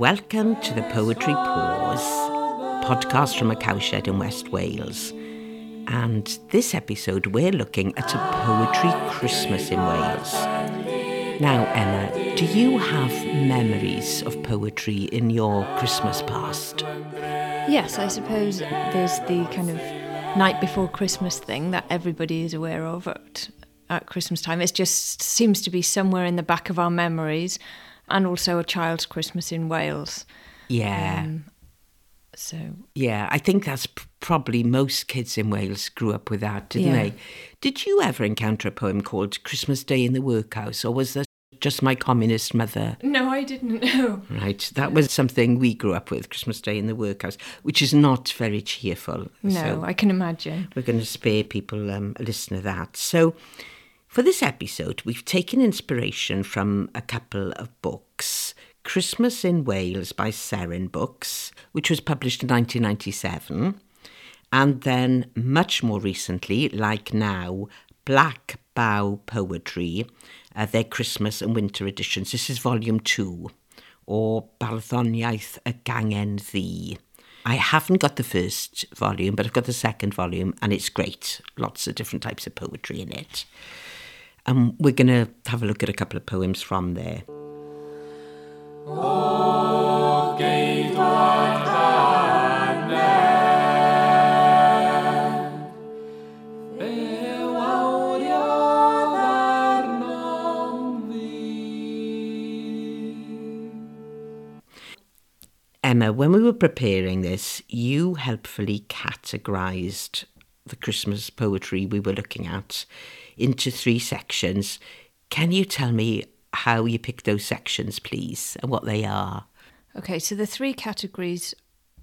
Welcome to the Poetry Pause, podcast from a cowshed in West Wales. And this episode, we're looking at a poetry Christmas in Wales. Now, Emma, do you have memories of poetry in your Christmas past? Yes, I suppose there's the kind of night before Christmas thing that everybody is aware of at, at Christmas time. It just seems to be somewhere in the back of our memories, and also a child's Christmas in Wales. Yeah. Um, so Yeah, I think that's probably most kids in Wales grew up with that, didn't Yeah. they? Did you ever encounter a poem called Christmas Day in the Workhouse, or was that just my communist mother? no, I didn't know. Right, that was something we grew up with, Christmas Day in the Workhouse, which is not very cheerful. No, So I can imagine. we're going to spare people um, a listen to that. So, for this episode, we've taken inspiration from a couple of books. Christmas in Wales by Seren Books, which was published in 1997. And then, much more recently, like now, Black Bough Poetry, uh, their Christmas and Winter editions. This is volume two, or Barddoniaeth y Gangen Ddu. I haven't got the first volume, but I've got the second volume, and it's great. Lots of different types of poetry in it. And we're going to have a look at a couple of poems from there. Emma, when we were preparing this, you helpfully categorised the Christmas poetry we were looking at into three sections. Can you tell me how you picked those sections, please, and what they are? Okay, so the three categories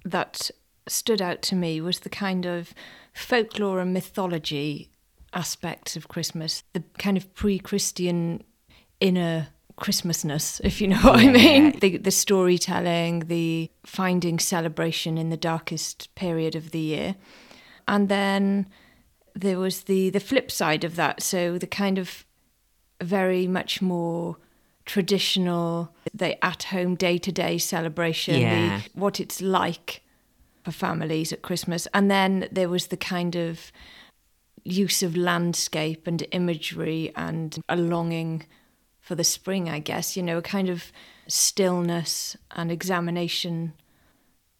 that stood out to me was the kind of folklore and mythology aspects of Christmas, the kind of pre-Christian inner Christmasness, if you know what I mean. The, the storytelling, the finding celebration in the darkest period of the year. And then there was the, the flip side of that. So the kind of very much more traditional, the at home day to day celebration, Yeah. the, what it's like for families at Christmas. And then there was the kind of use of landscape and imagery and a longing for the spring, I guess, you know, a kind of stillness and examination.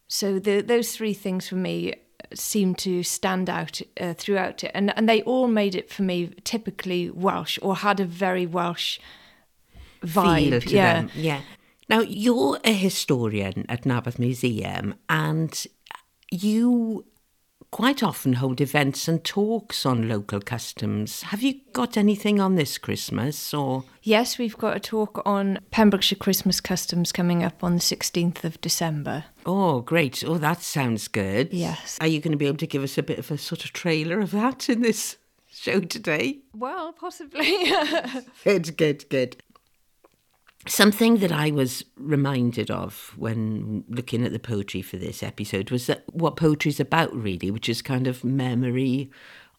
So the, those three things for me seem to stand out uh, throughout it. And, and they all made it for me typically Welsh or had a very Welsh vibe. Feel to yeah. them. Yeah. Now, you're a historian at Narberth Museum, and you quite often hold events and talks on local customs. Have you got anything on this Christmas, or Yes, we've got a talk on Pembrokeshire Christmas customs coming up on the 16th of December. Oh, great. Oh, that sounds good. Yes. Are you going to be able to give us a bit of a sort of trailer of that in this show today? Well, possibly. Good, good, good. Something that I was reminded of when looking at the poetry for this episode was that what poetry is about, really, which is kind of memory,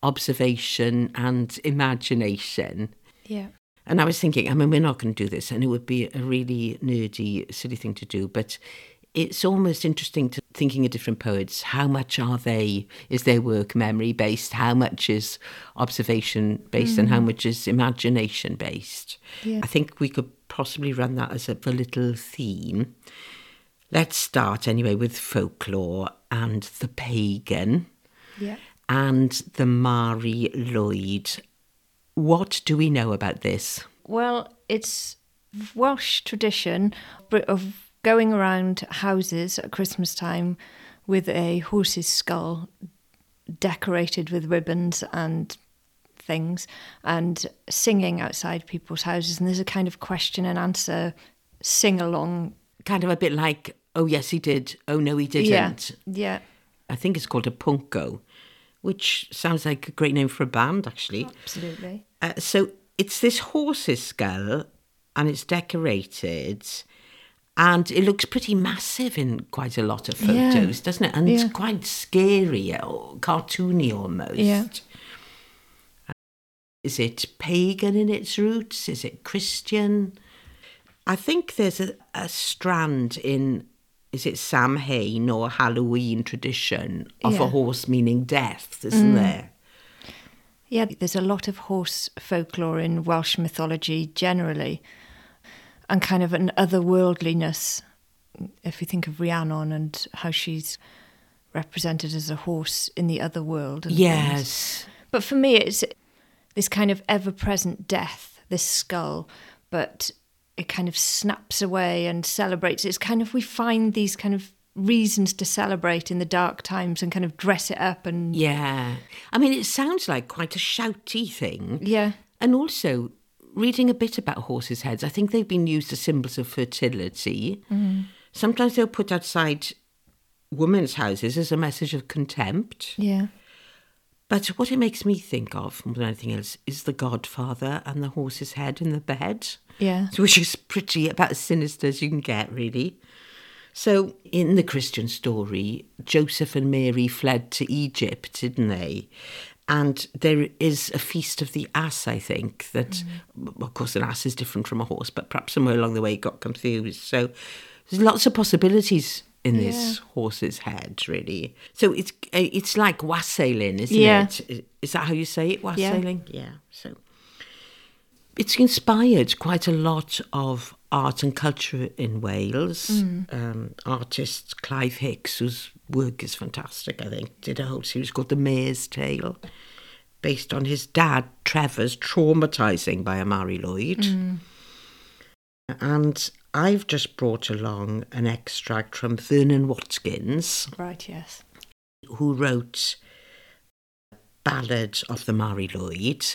observation, and imagination. yeah. And I was thinking, I mean, we're not going to do this, and it would be a really nerdy, silly thing to do, but it's almost interesting to thinking of different poets. How much are they, is their work memory based? How much is observation based? And how mm. much is imagination based? Yeah. I think we could possibly run that as a, a little theme. Let's start anyway with folklore and the pagan Yeah. and the Mari Lwyd. What do we know about this? Well, it's Welsh tradition of going around houses at Christmas time with a horse's skull decorated with ribbons and things and singing outside people's houses. And there's a kind of question and answer sing along. Kind of a bit like, oh, yes, he did. Oh, no, he didn't. Yeah. Yeah. I think it's called a pwnco, which sounds like a great name for a band, actually. Absolutely. Uh, so it's this horse's skull and it's decorated and it looks pretty massive in quite a lot of Yeah. photos, doesn't it? And Yeah. it's quite scary or cartoony almost. Yeah. Uh, is it pagan in its roots? Is it Christian? I think there's a, a strand in is it Samhain or Halloween tradition of Yeah. a horse meaning death, isn't mm. there? Yeah, there's a lot of horse folklore in Welsh mythology generally, and kind of an otherworldliness. If you think of Rhiannon and how she's represented as a horse in the other world. and things. Yes. But for me, it's this kind of ever present death, this skull, but it kind of snaps away and celebrates. It's kind of, we find these kind of reasons to celebrate in the dark times and kind of dress it up and. Yeah. I mean, it sounds like quite a shouty thing. Yeah. And also, reading a bit about horses' heads, I think they've been used as symbols of fertility. Mm. Sometimes they're put outside women's houses as a message of contempt. Yeah. But what it makes me think of more than anything else is the Godfather and the horse's head in the bed. Yeah. Which is pretty about as sinister as you can get, really. So, in the Christian story, Joseph and Mary fled to Egypt, didn't they? And there is a feast of the ass, I think, that, of course, an ass is different from a horse, but perhaps somewhere along the way it got confused. So, there's lots of possibilities in this horse's head, really. So, it's uh, it's like wassailing, isn't Yeah. it? Is- Is that how you say it, wassailing? yeah. So, it's inspired quite a lot of art and culture in Wales. Um, artist Clive Hicks, whose work is fantastic, I think, did a whole series called The Mare's Tale, based on his dad, Trevor's traumatising by a Mari Lwyd. Mm. And I've just brought along an extract from Vernon Watkins Right, yes. who wrote Ballad of the Mari Lwyd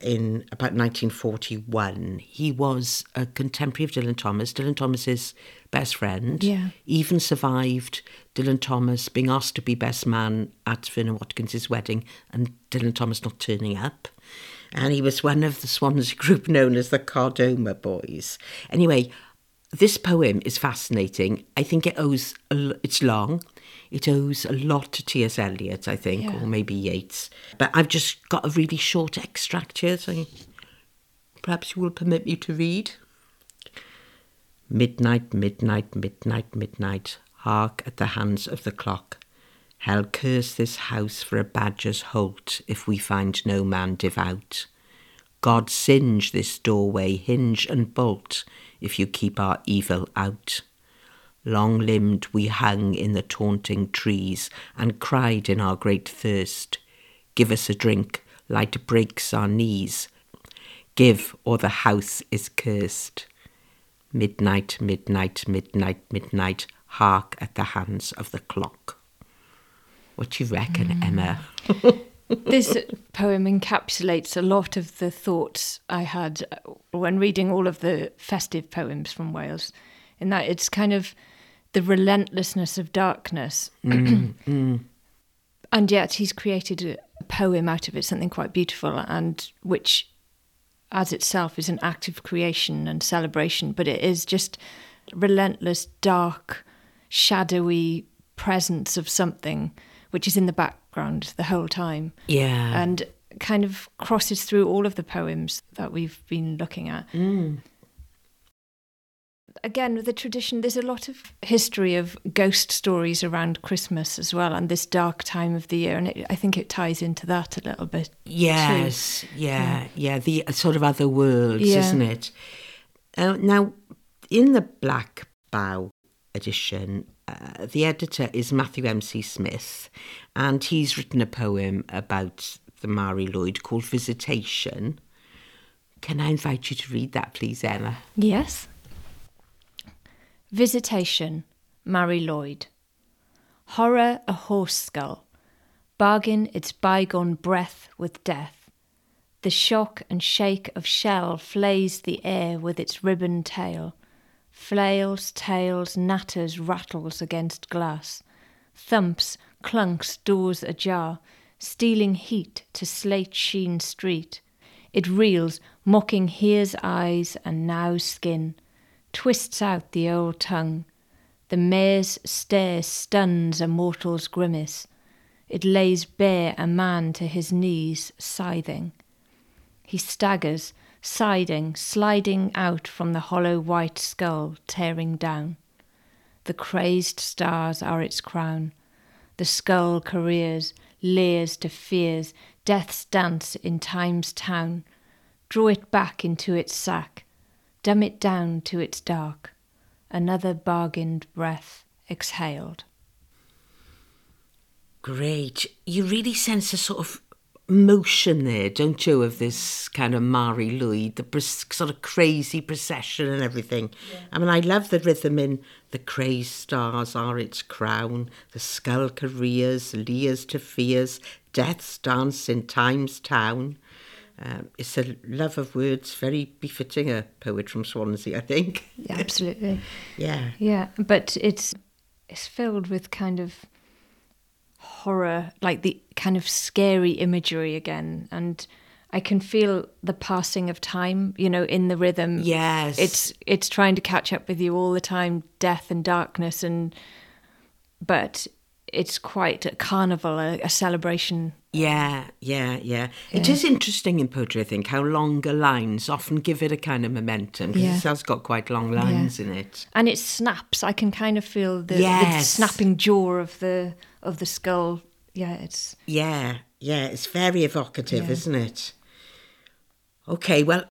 in about 1941. He was a contemporary of Dylan Thomas, Dylan Thomas's best friend. Yeah. Even survived Dylan Thomas being asked to be best man at Vernon Watkins's wedding and Dylan Thomas not turning up. And he was one of the Swansea group known as the Kardomah Boys. Anyway, this poem is fascinating. I think it owes, it's long. It owes a lot to T.S. Eliot, I think, Yeah. or maybe Yeats. But I've just got a really short extract here, so perhaps you will permit me to read. Midnight, midnight, midnight, midnight, hark at the hands of the clock. Hell curse this house for a badger's holt if we find no man devout. God singe this doorway, hinge and bolt, if you keep our evil out. Long limbed we hung in the taunting trees and cried in our great thirst. Give us a drink, light breaks our knees. Give, or the house is cursed. Midnight, midnight, midnight, midnight, hark at the hands of the clock. What do you reckon, mm. Emma? this poem encapsulates a lot of the thoughts I had uh, when reading all of the festive poems from Wales, in that it's kind of the relentlessness of darkness. Mm, mm. And yet he's created a poem out of it, something quite beautiful, and which, as itself, is an act of creation and celebration, but it is just relentless, dark, shadowy presence of something which is in the background the whole time Yeah. and kind of crosses through all of the poems that we've been looking at. Mm. Again, with the tradition, there's a lot of history of ghost stories around Christmas as well, and this dark time of the year, and it, I think it ties into that a little bit. Yes, yeah, yeah, the uh, sort of other worlds, Yeah. isn't it? Uh, now, in the Black Bough edition, uh, the editor is Matthew M.C. Smith, and he's written a poem about the Mari Lwyd called Visitation. Can I invite you to read that, please, Emma? Yes. Visitation, Mari Lwyd. Horror a horse skull. Bargain its bygone breath with death. The shock and shake of shell flays the air with its ribbon tail. Flails, tails, natters, rattles against glass. Thumps, clunks, doors ajar, stealing heat to slate sheen street. It reels, mocking here's eyes and now's skin, twists out the old tongue. The mare's stare stuns a mortal's grimace. It lays bare a man to his knees, scything. He staggers, siding, sliding out from the hollow white skull, tearing down. The crazed stars are its crown. The skull careers, leers to fears, death's dance in time's town. Draw it back into its sack, dumb it down to its dark. Another bargained breath exhaled. Great. You really sense a sort of motion there, don't you, of this kind of Mari Lwyd, the pres- sort of crazy procession and everything. Yeah. I mean, I love the rhythm in The Crazed Stars Are Its Crown, The Skull Careers, Leers to Fears, Death's Dance in Time's Town. Um, it's a love of words, very befitting a poet from Swansea, I think. Yeah, absolutely. yeah. Yeah, but it's it's filled with kind of horror, like the kind of scary imagery again. And I can feel the passing of time, you know, in the rhythm. Yes. It's it's trying to catch up with you all the time, death and darkness and but it's quite a carnival, a, a celebration. Yeah, yeah, yeah, yeah. It is interesting in poetry, I think, how longer lines often give it a kind of momentum because yeah. it has got quite long lines yeah. in it. And it snaps. I can kind of feel the, yes. the snapping jaw of the of the skull. Yeah, it's yeah, yeah. It's very evocative, isn't it? Okay, well,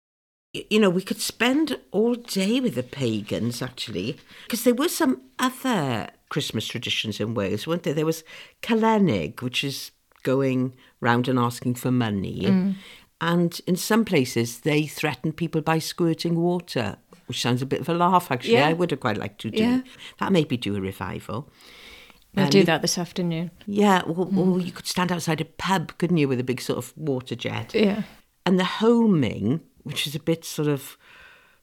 you know, we could spend all day with the pagans actually, because there were some other Christmas traditions in Wales, weren't there? There was Calennig, which is going round and asking for money. Mm. And in some places, they threaten people by squirting water, which sounds a bit of a laugh, actually. Yeah. I would have quite liked to do yeah. that. Maybe do a revival. We'll um, do that this afternoon. Yeah, or, mm. or you could stand outside a pub, couldn't you, with a big sort of water jet? Yeah. And the holming, which is a bit sort of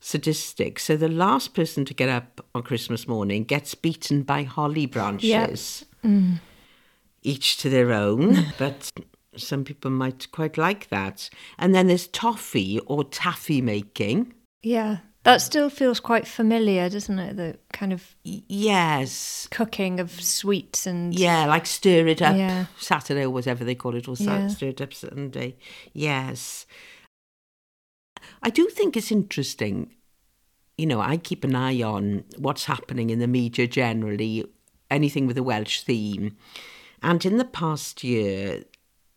sadistic. So the last person to get up on Christmas morning gets beaten by holly branches, yep. mm. each to their own. but some people might quite like that. And then there's toffee or taffy making. Yeah. That still feels quite familiar, doesn't it? The kind of yes cooking of sweets and yeah, like stir it up yeah. Saturday or whatever they call it, or yeah. stir it up Sunday. Yes, I do think it's interesting. You know, I keep an eye on what's happening in the media generally, anything with a Welsh theme, and in the past year,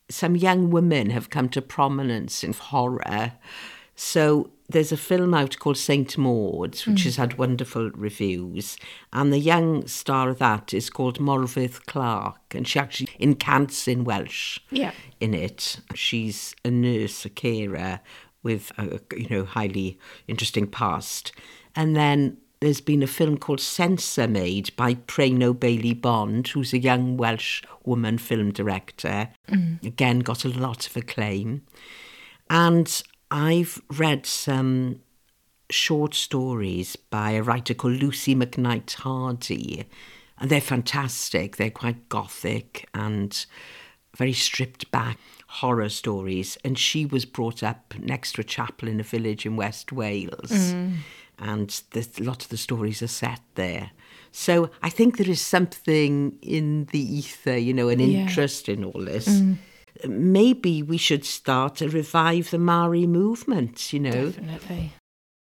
some young women have come to prominence in horror. So there's a film out called Saint Maud's, which mm. has had wonderful reviews, and the young star of that is called Morfydd Clark, and she actually incants in Welsh. Yeah. In it, she's a nurse, a carer with a you know highly interesting past, and then there's been a film called Censor made by Prano Bailey Bond, who's a young Welsh woman film director. Mm. Again, got a lot of acclaim. And I've read some short stories by a writer called Lucie McKnight Hardy, and they're fantastic. They're quite gothic and very stripped back horror stories. And she was brought up next to a chapel in a village in West Wales. Mm. And the, a lot of the stories are set there. So I think there is something in the ether, you know, an yeah. interest in all this. Mm maybe we should start to revive the Maori movement, you know. Definitely.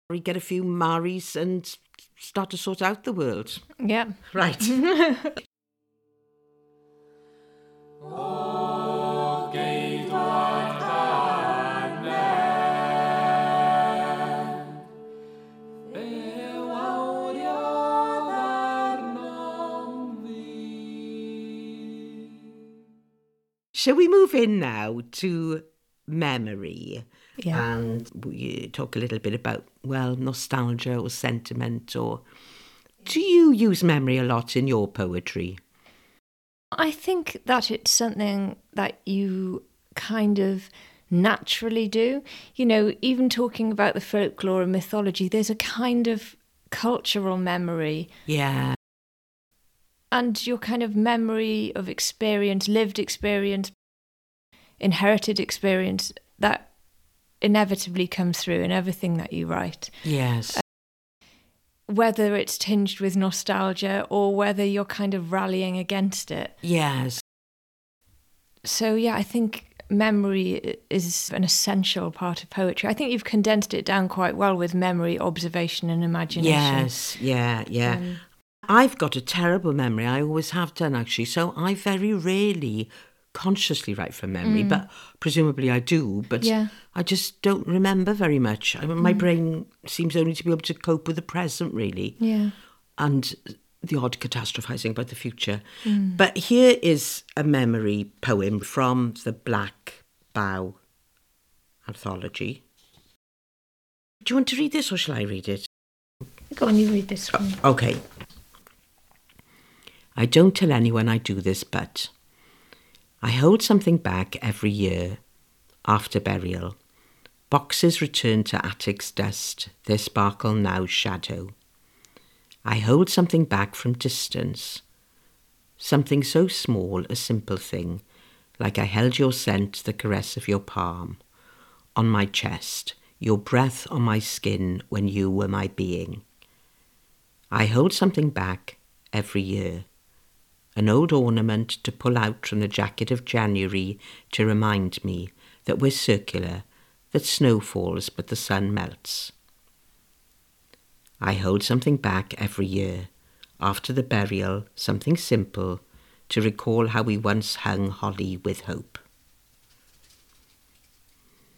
We get a few Maoris and start to sort out the world. Yeah. Right. Shall we move in now to memory? Yeah. And we talk a little bit about, well, nostalgia or sentiment or. Do you use memory a lot in your poetry? I think that it's something that you kind of naturally do. You know, even talking about the folklore and mythology, there's a kind of cultural memory. Yeah and your kind of memory of experience, lived experience, inherited experience that inevitably comes through in everything that you write. Yes. Uh, whether it's tinged with nostalgia or whether you're kind of rallying against it. Yes. So, yeah, I think memory is an essential part of poetry. I think you've condensed it down quite well with memory, observation, and imagination. Yes, yeah, yeah. Um, I've got a terrible memory. I always have done, actually. So I very rarely consciously write from memory, but presumably I do. But Mm. Yeah. I just don't remember very much. I mean, my brain seems only to be able to cope with the present, really Yeah. and the odd catastrophizing about the future. But here is a memory poem from the Black Bough anthology. Do you want to read this or shall I read it? Go on, you read this one. Okay. I don't tell anyone I do this, but I hold something back every year after burial. Boxes return to attic's dust, their sparkle now shadow. I hold something back from distance. Something so small, a simple thing, like I held your scent, the caress of your palm, on my chest, your breath on my skin when you were my being. I hold something back every year. An old ornament to pull out from the jacket of January to remind me that we're circular, that snow falls but the sun melts. I hold something back every year, after the burial, something simple, to recall how we once hung holly with hope.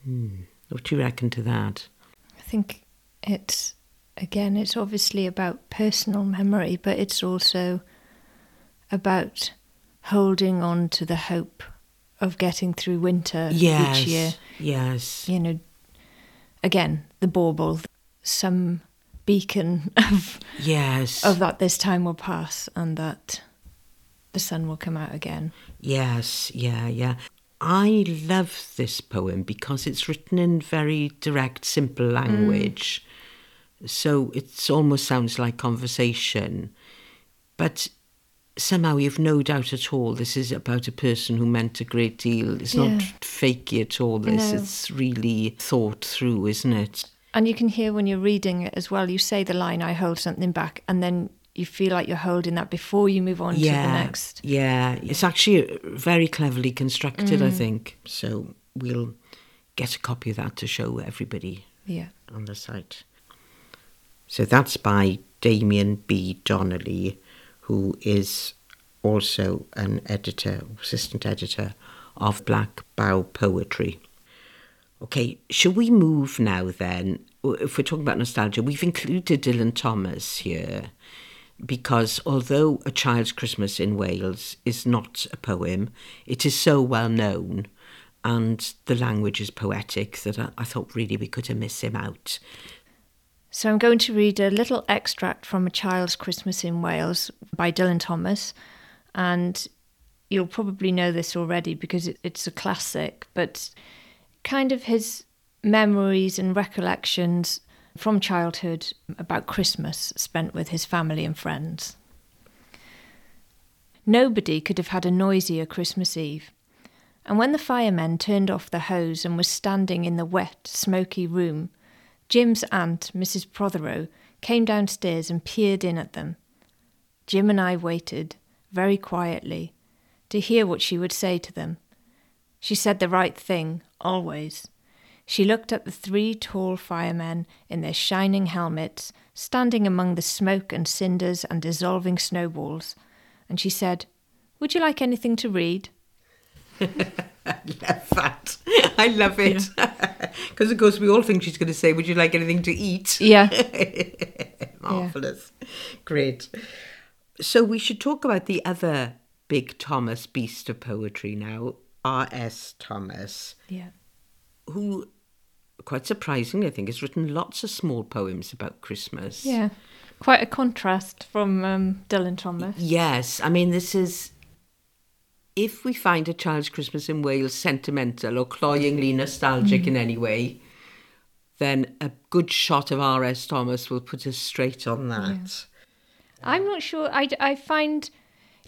Hmm. What do you reckon to that? I think it's, again, it's obviously about personal memory, but it's also about holding on to the hope of getting through winter Yes. each year. Yes. You know, again, the bauble, some beacon of, Yes. of that this time will pass and that the sun will come out again. Yes, yeah, yeah. I love this poem because it's written in very direct, simple mm. language. So it almost sounds like conversation. But somehow you've no doubt at all this is about a person who meant a great deal. It's not Yeah. fakey at all, this. No. It's really thought through, isn't it? And you can hear when you're reading it as well, you say the line, I hold something back, and then you feel like you're holding that before you move on to the next. Yeah, it's actually very cleverly constructed, Mm. I think. So we'll get a copy of that to show everybody Yeah. on the site. So that's by Damien B. Donnelly, who is also an editor, assistant editor of Black Bough Poetry. Okay, shall we move now then? If we're talking about nostalgia, we've included Dylan Thomas here because although A Child's Christmas in Wales is not a poem, it is so well known and the language is poetic that I, I thought really we could have missed him out. So I'm going to read a little extract from A Child's Christmas in Wales by Dylan Thomas. And you'll probably know this already because it's a classic, but kind of his memories and recollections from childhood about Christmas spent with his family and friends. Nobody could have had a noisier Christmas Eve. And when the firemen turned off the hose and was standing in the wet, smoky room, Jim's aunt, Mrs. Prothero, came downstairs and peered in at them. Jim and I waited, very quietly, to hear what she would say to them. She said the right thing, always. She looked at the three tall firemen in their shining helmets, standing among the smoke and cinders and dissolving snowballs, and she said, Would you like anything to read? I love that. I love it. Because, of course, we all think she's going to say, Would you like anything to eat? Yeah. Marvellous. Great. So, we should talk about the other big Thomas beast of poetry now, R.S. Thomas, Yeah. who, quite surprisingly, I think, has written lots of small poems about Christmas. Yeah. Quite a contrast from um, Dylan Thomas. Yes, I mean, this is. If we find a child's Christmas in Wales sentimental or cloyingly nostalgic in any way, then a good shot of R.S. Thomas will put us straight on that. I'm not sure. I, I find,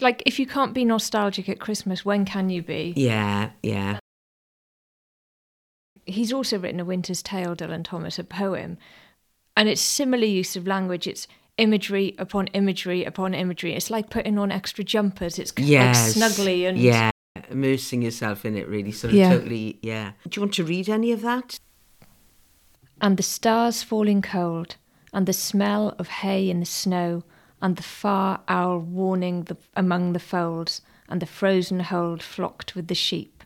like, if you can't be nostalgic at Christmas, when can you be? Yeah, yeah. He's also written A Winter's Tale, Dylan Thomas, a poem. And it's similar use of language. It's imagery upon imagery upon imagery. It's like putting on extra jumpers. It's kind Yes. like snuggly and. Yeah, immersing yourself in it really, sort of Yeah. totally, yeah. Do you want to read any of that? And the stars falling cold, and the smell of hay in the snow, and the far owl warning the, among the folds, and the frozen hold flocked with the sheep.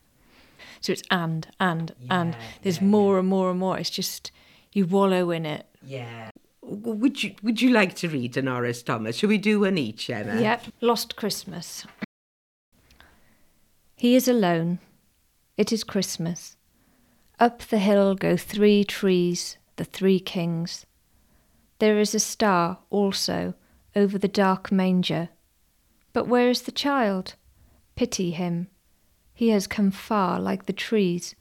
So it's and, and, and. There's yeah, more and more and more. It's just, you wallow in it. Yeah. Would you Would you like to read an R.S. Thomas? Shall we do one each, Emma? Yep. Lost Christmas. He is alone. It is Christmas. Up the hill go three trees, the three kings. There is a star also over the dark manger. But where is the child? Pity him. He has come far like the trees,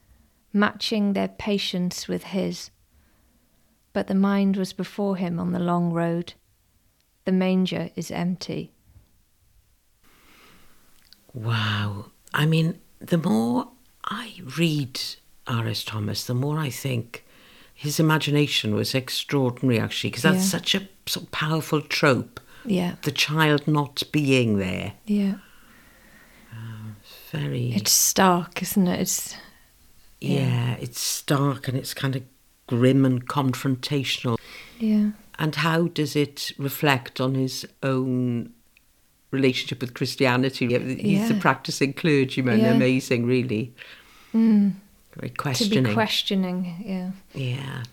matching their patience with his. But the mind was before him on the long road. The manger is empty. Wow. I mean, the more I read R.S. Thomas, the more I think his imagination was extraordinary, actually, because that's Yeah. such a sort of powerful trope. Yeah. The child not being there. Yeah. Oh, very. It's stark, isn't it? It's yeah, it's stark and it's kind of grim and confrontational. yeah. And how does it reflect on his own relationship with Christianity? He's a practicing clergyman. Yeah. Amazing, really. Mm. Very To be questioning, yeah. Yeah.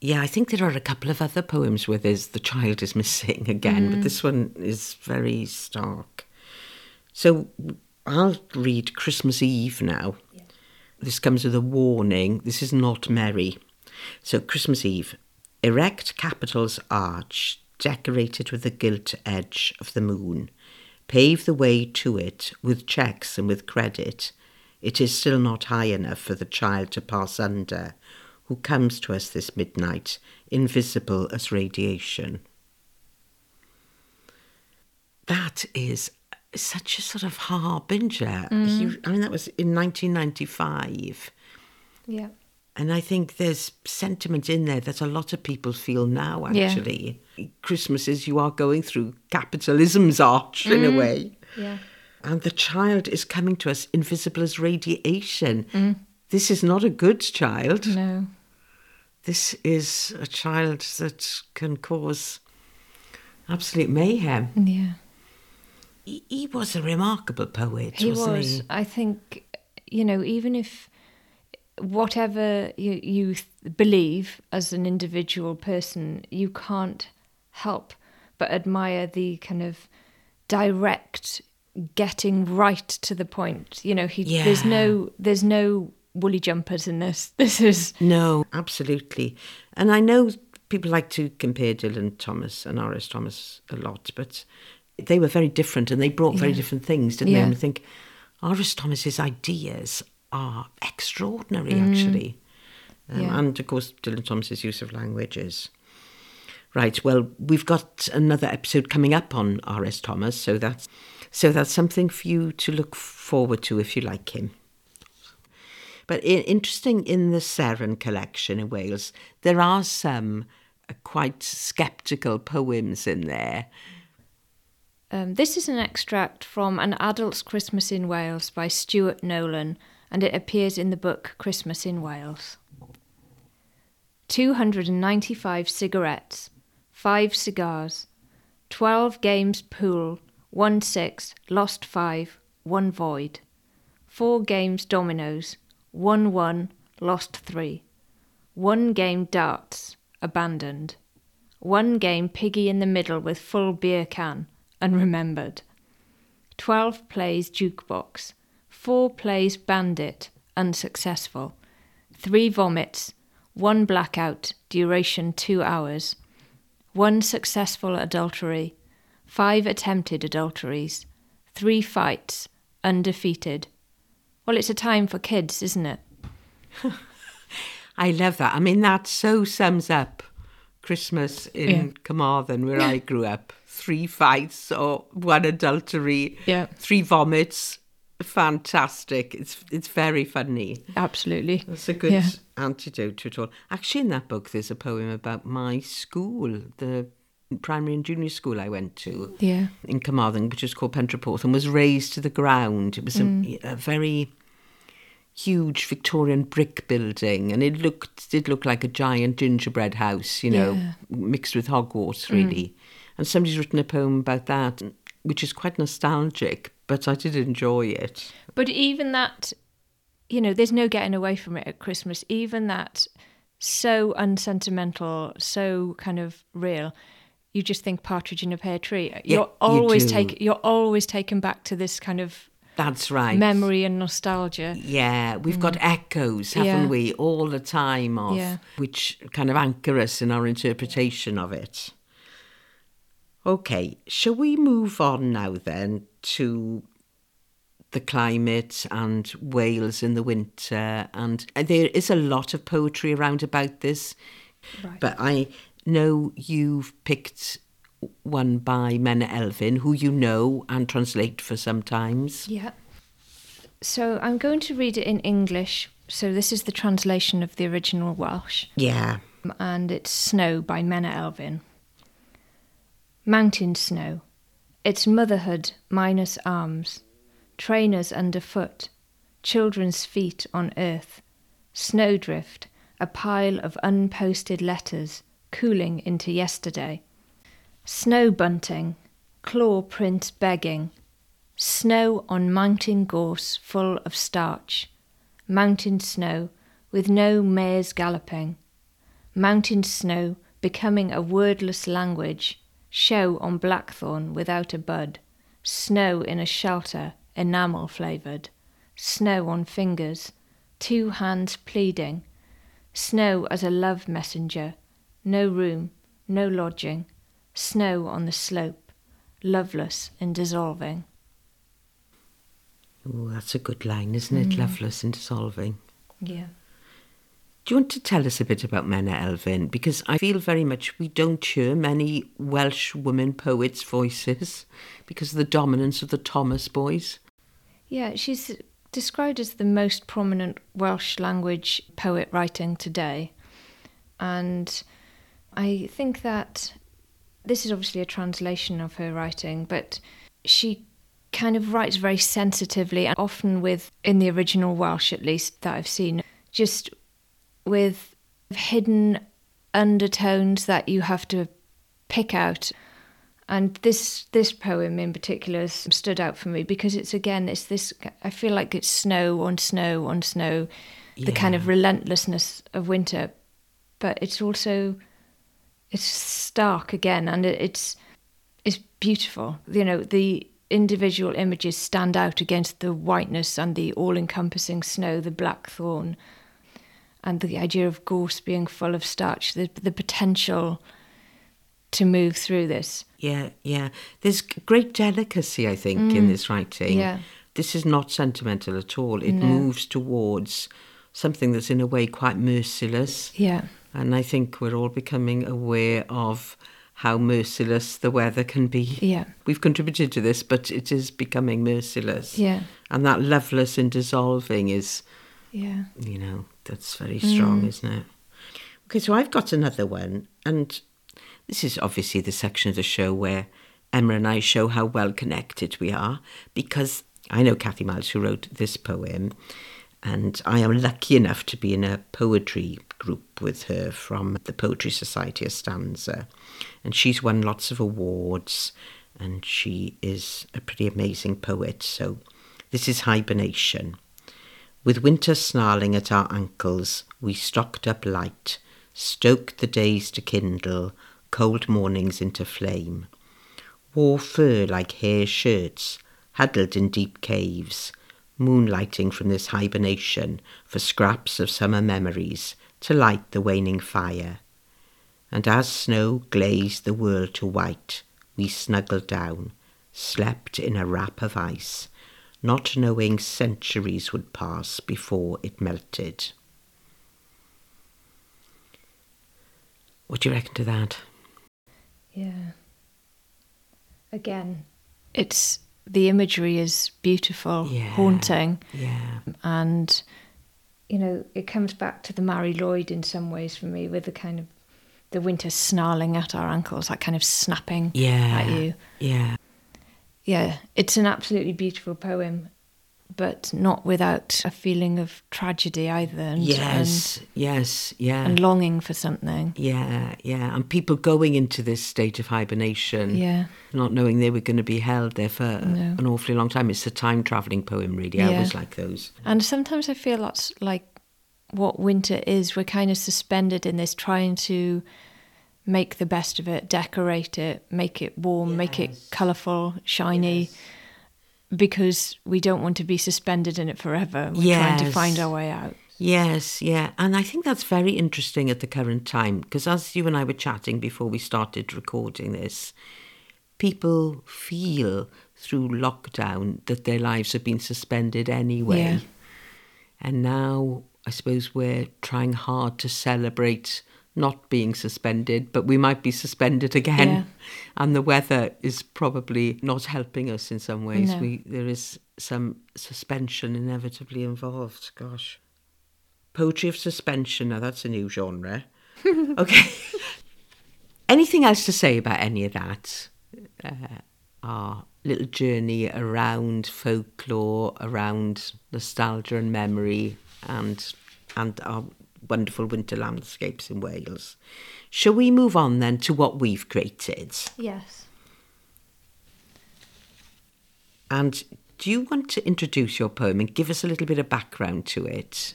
Yeah, I think there are a couple of other poems where there's the child is missing again, but this one is very stark. So I'll read Christmas Eve now. This comes with a warning. This is not merry. So Christmas Eve, erect Capital's arch, decorated with the gilt edge of the moon. Pave the way to it with checks and with credit. It is still not high enough for the child to pass under, who comes to us this midnight, invisible as radiation. That is such a sort of harbinger. Mm. He, I mean, that was in 1995. Yeah. And I think there's sentiment in there that a lot of people feel now, Yeah. actually. Christmas is you are going through capitalism's arch in a mm. way. Yeah. And the child is coming to us invisible as radiation. Mm. This is not a good child. No. This is a child that can cause absolute mayhem. Yeah. He, he was a remarkable poet, He wasn't was. he? I think, you know, even if whatever you, you th- believe as an individual person, you can't help but admire the kind of direct getting right to the point. You know, he there's no there's no woolly jumpers in this. This is No, absolutely. And I know people like to compare Dylan Thomas and R.S. Thomas a lot, but they were very different and they brought very Yeah. different things, didn't they? And I think R.S. Thomas's ideas are extraordinary, Mm. actually. Um, Yeah. And of course, Dylan Thomas's use of languages. Right. Well, we've got another episode coming up on R.S. Thomas, so that's so that's something for you to look forward to if you like him. But i- interesting in the Seren collection in Wales, there are some uh, quite sceptical poems in there. Um, this is an extract from An Adult's Christmas in Wales by Stuart Nolan, and it appears in the book Christmas in Wales. 295 cigarettes, 5 cigars, 12 games pool, 1 6, lost 5, 1 void, 4 games dominoes, 1 1, lost 3, 1 game darts, abandoned, 1 game piggy in the middle with full beer can, unremembered, 12 plays jukebox, 4 plays bandit, unsuccessful, 3 vomits, 1 blackout, duration 2 hours, 1 successful adultery, 5 attempted adulteries, 3 fights, undefeated. Well, it's a time for kids, isn't it? I love that. I mean, that so sums up Christmas in Yeah. Carmarthen, where I grew up. Three fights or one adultery, Yeah. three vomits. Fantastic. It's it's very funny. Absolutely. It's a good Yeah. antidote to it all. Actually, in that book, there's a poem about my school, the primary and junior school I went to Yeah. in Carmarthen, which is called Pentrepoeth, and was razed to the ground. It was a, Mm. a very huge Victorian brick building, and it looked did look like a giant gingerbread house, you know, Yeah. mixed with Hogwarts, really. Mm. And somebody's written a poem about that, which is quite nostalgic, but I did enjoy it. But even that, you know, there's no getting away from it at Christmas. Even that, so unsentimental, so kind of real. You just think partridge in a pear tree. You're you always do. take. You're always taken back to this kind of That's right. memory and nostalgia. Yeah, we've got mm. echoes, haven't Yeah. we, all the time of Yeah. which kind of anchor us in our interpretation of it. Okay, shall we move on now then to the climate and Wales in the winter? And there is a lot of poetry around about this, Right. but I know you've picked one by Menna Elfyn, who you know and translate for sometimes. Yeah. So I'm going to read it in English. So this is the translation of the original Welsh. Yeah. and it's Snow by Menna Elfyn. Mountain snow, its motherhood minus arms, trainers underfoot, children's feet on earth, snowdrift, a pile of unposted letters cooling into yesterday, snow bunting, claw print begging, snow on mountain gorse full of starch, mountain snow with no mares galloping, mountain snow becoming a wordless language, show on blackthorn without a bud, snow in a shelter, enamel flavoured, snow on fingers, two hands pleading, snow as a love messenger, no room, no lodging, snow on the slope, loveless and dissolving. Oh, that's a good line, isn't it? Mm. Loveless and dissolving. Yeah. Do you want to tell us a bit about Menna Elfyn? Because I feel very much we don't hear many Welsh women poets' voices because of the dominance of the Thomas boys. Yeah, she's described as the most prominent Welsh language poet writing today. And I think that this is obviously a translation of her writing, but she kind of writes very sensitively and often with, in the original Welsh at least that I've seen, just with hidden undertones that you have to pick out. And this this poem in particular has stood out for me because it's again it's this I feel like it's snow on snow on snow, the kind of relentlessness of winter, but it's also it's stark again and it's it's beautiful. You know the individual images stand out against the whiteness and the all-encompassing snow, the blackthorn, and the idea of gorse being full of starch. The the potential to move through this. Yeah, yeah. There's great delicacy, I think, in mm. this writing. Yeah. This is not sentimental at all. It No. moves towards something that's in a way quite merciless. Yeah. And I think we're all becoming aware of how merciless the weather can be. Yeah. We've contributed to this, but it is becoming merciless. Yeah. And that loveless and dissolving is, Yeah. you know, that's very strong, Mm. isn't it? Okay, so I've got another one, and this is obviously the section of the show where Emma and I show how well connected we are, because I know Kathy Miles, who wrote this poem, and I am lucky enough to be in a poetry group with her from the Poetry Society of Stanza, and she's won lots of awards, and she is a pretty amazing poet. So this is Hibernation. With winter snarling at our ankles, we stocked up light, stoked the days to kindle, cold mornings into flame. Wore fur like hair shirts, huddled in deep caves, moonlighting from this hibernation for scraps of summer memories to light the waning fire. And as snow glazed the world to white, we snuggled down, slept in a wrap of ice, not knowing centuries would pass before it melted. What do you reckon to that? Yeah. Again, it's the imagery is beautiful, Yeah. haunting, Yeah. and you know it comes back to the Mari Lwyd in some ways for me with the kind of the winter snarling at our ankles, that kind of snapping Yeah. at you. Yeah. Yeah, it's an absolutely beautiful poem, but not without a feeling of tragedy either. And, yes, and, yes, yeah. And longing for something. Yeah, yeah. And people going into this state of hibernation. Yeah. Not knowing they were going to be held there for no. an awfully long time. It's a time travelling poem, really. Yeah. I always like those. And sometimes I feel that's like what winter is. We're kind of suspended in this, trying to make the best of it, decorate it, make it warm, yes. make it colourful, shiny. Yes. Because we don't want to be suspended in it forever. We're yes. trying to find our way out. Yes, yeah. And I think that's very interesting at the current time because as you and I were chatting before we started recording this, people feel through lockdown that their lives have been suspended anyway. Yeah. And now I suppose we're trying hard to celebrate not being suspended, but we might be suspended again. Yeah. And the weather is probably not helping us in some ways. No. We there is some suspension inevitably involved. Gosh. Poetry of suspension, now that's a new genre. okay. Anything else to say about any of that? Uh, our little journey around folklore, around nostalgia and memory, and and our wonderful winter landscapes in Wales. Shall we move on then to what we've created? Yes. And do you want to introduce your poem and give us a little bit of background to it?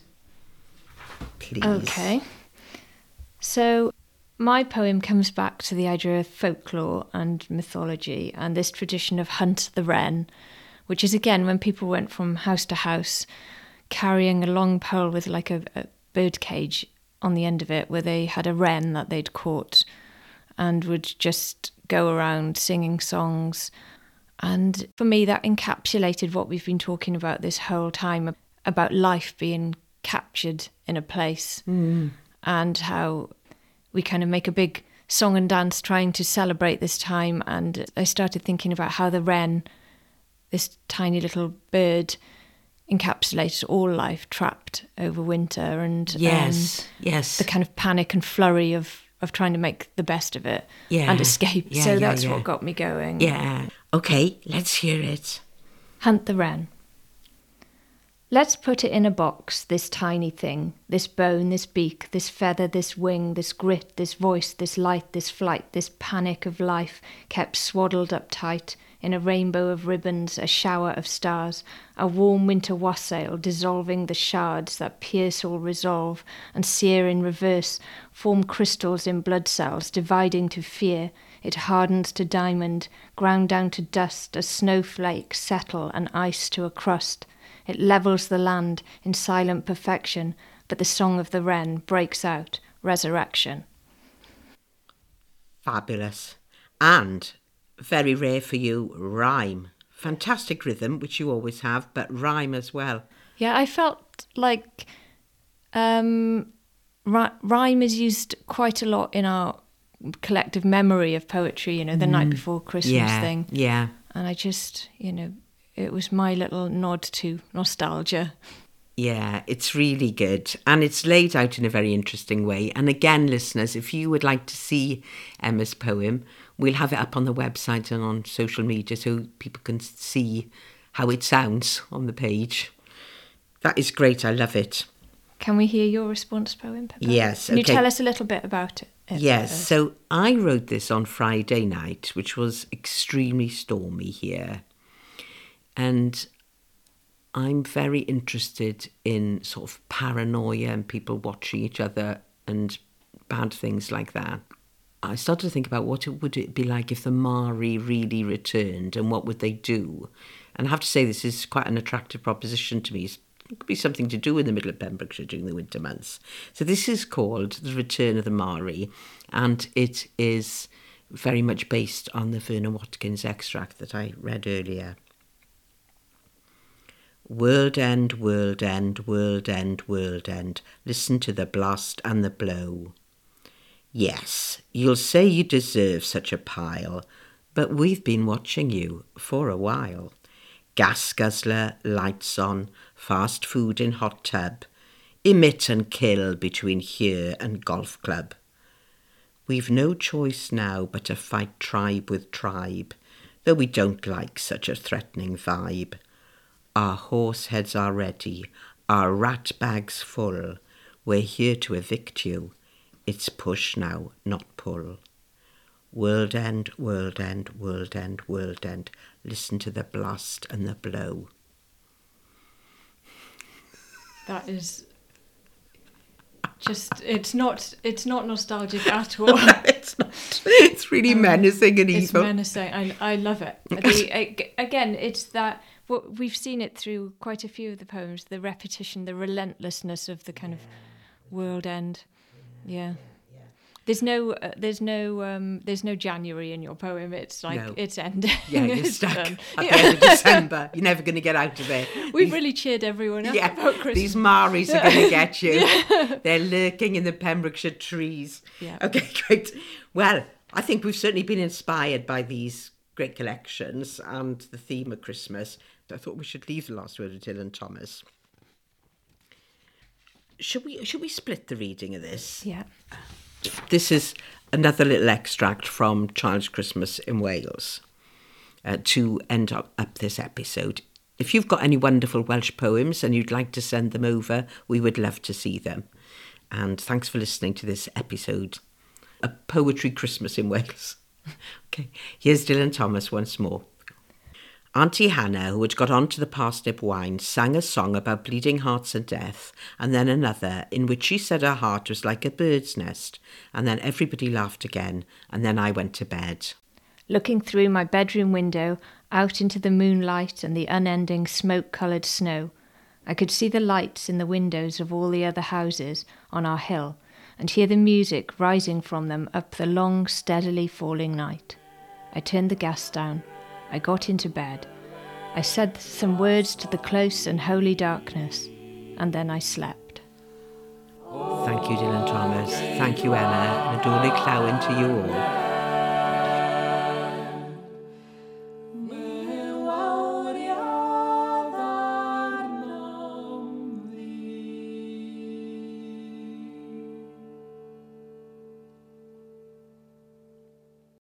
Please. Okay. So, my poem comes back to the idea of folklore and mythology and this tradition of hunt the wren, which is again when people went from house to house carrying a long pole with like a, a bird cage on the end of it where they had a wren that they'd caught and would just go around singing songs. And for me, that encapsulated what we've been talking about this whole time about life being captured in a place mm. and how we kind of make a big song and dance trying to celebrate this time. And I started thinking about how the wren, this tiny little bird, encapsulated all life trapped over winter and yes um, yes the kind of panic and flurry of of trying to make the best of it yeah. and escape. Yeah, so yeah, that's what got me going. Yeah. Okay let's hear it. Hunt the wren. Let's put it in a box, this tiny thing, this bone, this beak, this feather, this wing, this grit, this voice, this light, this flight, this panic of life kept swaddled up tight, in a rainbow of ribbons, a shower of stars, a warm winter wassail dissolving the shards that pierce all resolve and sear in reverse, form crystals in blood cells, dividing to fear. It hardens to diamond, ground down to dust, a snowflake settle, and ice to a crust. It levels the land in silent perfection, but the song of the wren breaks out, resurrection. Fabulous. And very rare for you, rhyme. Fantastic rhythm, which you always have, but rhyme as well. Yeah, I felt like um, rhyme is used quite a lot in our collective memory of poetry, you know, the mm. night before Christmas yeah, thing. Yeah. And I just, you know, it was my little nod to nostalgia. Yeah, it's really good. And it's laid out in a very interesting way. And again, listeners, if you would like to see Emma's poem, we'll have it up on the website and on social media so people can see how it sounds on the page. That is great. I love it. Can we hear your response poem? Yes. Can you tell us a little bit about it? Uh, yes. Uh, so I wrote this on Friday night, which was extremely stormy here. And I'm very interested in sort of paranoia and people watching each other and bad things like that. I started to think about what it would it be like if the Mari really returned and what would they do. And I have to say, this is quite an attractive proposition to me. It could be something to do in the middle of Pembrokeshire during the winter months. So this is called The Return of the Mari, and it is very much based on the Vernon Watkins extract that I read earlier. World end, world end, world end, world end. Listen to the blast and the blow. Yes, you'll say you deserve such a pile, but we've been watching you for a while. Gas guzzler, lights on, fast food in hot tub, emit and kill between here and golf club. We've no choice now but to fight tribe with tribe, though we don't like such a threatening vibe. Our horse heads are ready, our rat bags full. We're here to evict you. It's push now, not pull. World end, world end, world end, world end. Listen to the blast and the blow. That is just it's not it's not nostalgic at all. it's not. It's really um, menacing and it's evil. It's menacing. I I love it. The, again, it's that what we've seen it through quite a few of the poems. The repetition, the relentlessness of the kind of world end. Yeah. There's no, uh, there's no, um, there's no January in your poem. It's like no. it's ending. Yeah, you're stuck at the end of December. You're never going to get out of there. We've these, really cheered everyone up yeah, about Christmas. These Maris are going to get you. yeah. They're lurking in the Pembrokeshire trees. Yeah. Okay, great. Well, I think we've certainly been inspired by these great collections and the theme of Christmas. I thought we should leave the last word to Dylan Thomas. Should we should we split the reading of this? Yeah. This is another little extract from Child's Christmas in Wales uh, to end up, up this episode. If you've got any wonderful Welsh poems and you'd like to send them over, we would love to see them. And thanks for listening to this episode, A Poetry Christmas in Wales. okay, here's Dylan Thomas once more. Auntie Hannah, who had got on to the parsnip wine, sang a song about bleeding hearts and death, and then another in which she said her heart was like a bird's nest, and then everybody laughed again, and then I went to bed. Looking through my bedroom window, out into the moonlight and the unending smoke coloured snow, I could see the lights in the windows of all the other houses on our hill, and hear the music rising from them up the long, steadily falling night. I turned the gas down I got into bed. I said some words to the close and holy darkness, and then I slept. Thank you, Dylan Thomas. Thank you, Emma. Nadolig llawen to you all.